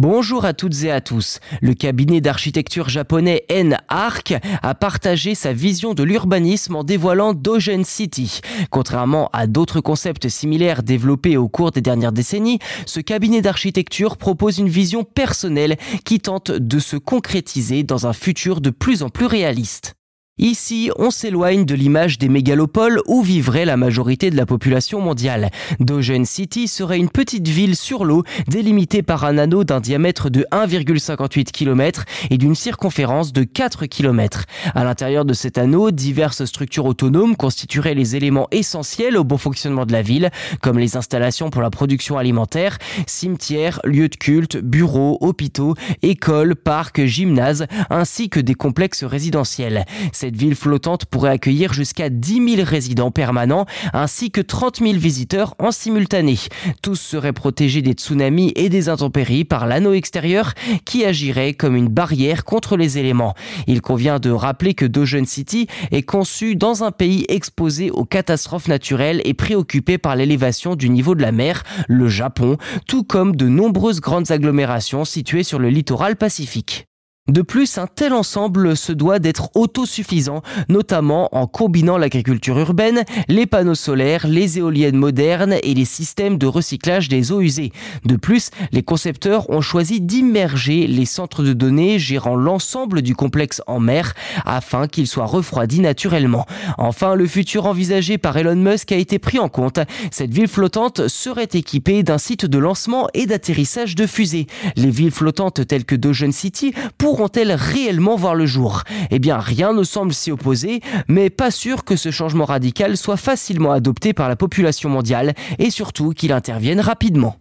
Bonjour à toutes et à tous. Le cabinet d'architecture japonais N-Arc a partagé sa vision de l'urbanisme en dévoilant Dogen City. Contrairement à d'autres concepts similaires développés au cours des dernières décennies, ce cabinet d'architecture propose une vision personnelle qui tente de se concrétiser dans un futur de plus en plus réaliste. Ici, on s'éloigne de l'image des mégalopoles où vivrait la majorité de la population mondiale. Dogen City serait une petite ville sur l'eau délimitée par un anneau d'un diamètre de 1,58 km et d'une circonférence de 4 km. À l'intérieur de cet anneau, diverses structures autonomes constitueraient les éléments essentiels au bon fonctionnement de la ville, comme les installations pour la production alimentaire, cimetières, lieux de culte, bureaux, hôpitaux, écoles, parcs, gymnases, ainsi que des complexes résidentiels. Ville flottante pourrait accueillir jusqu'à 10 000 résidents permanents ainsi que 30 000 visiteurs en simultané. Tous seraient protégés des tsunamis et des intempéries par l'anneau extérieur qui agirait comme une barrière contre les éléments. Il convient de rappeler que Dogen City est conçu dans un pays exposé aux catastrophes naturelles et préoccupé par l'élévation du niveau de la mer, le Japon, tout comme de nombreuses grandes agglomérations situées sur le littoral pacifique. De plus, un tel ensemble se doit d'être autosuffisant, notamment en combinant l'agriculture urbaine, les panneaux solaires, les éoliennes modernes et les systèmes de recyclage des eaux usées. De plus, les concepteurs ont choisi d'immerger les centres de données gérant l'ensemble du complexe en mer afin qu'il soit refroidi naturellement. Enfin, le futur envisagé par Elon Musk a été pris en compte. Cette ville flottante serait équipée d'un site de lancement et d'atterrissage de fusées. Les villes flottantes telles que Dogen City pourront-elles réellement voir le jour? Eh bien, rien ne semble s'y opposer, mais pas sûr que ce changement radical soit facilement adopté par la population mondiale et surtout qu'il intervienne rapidement.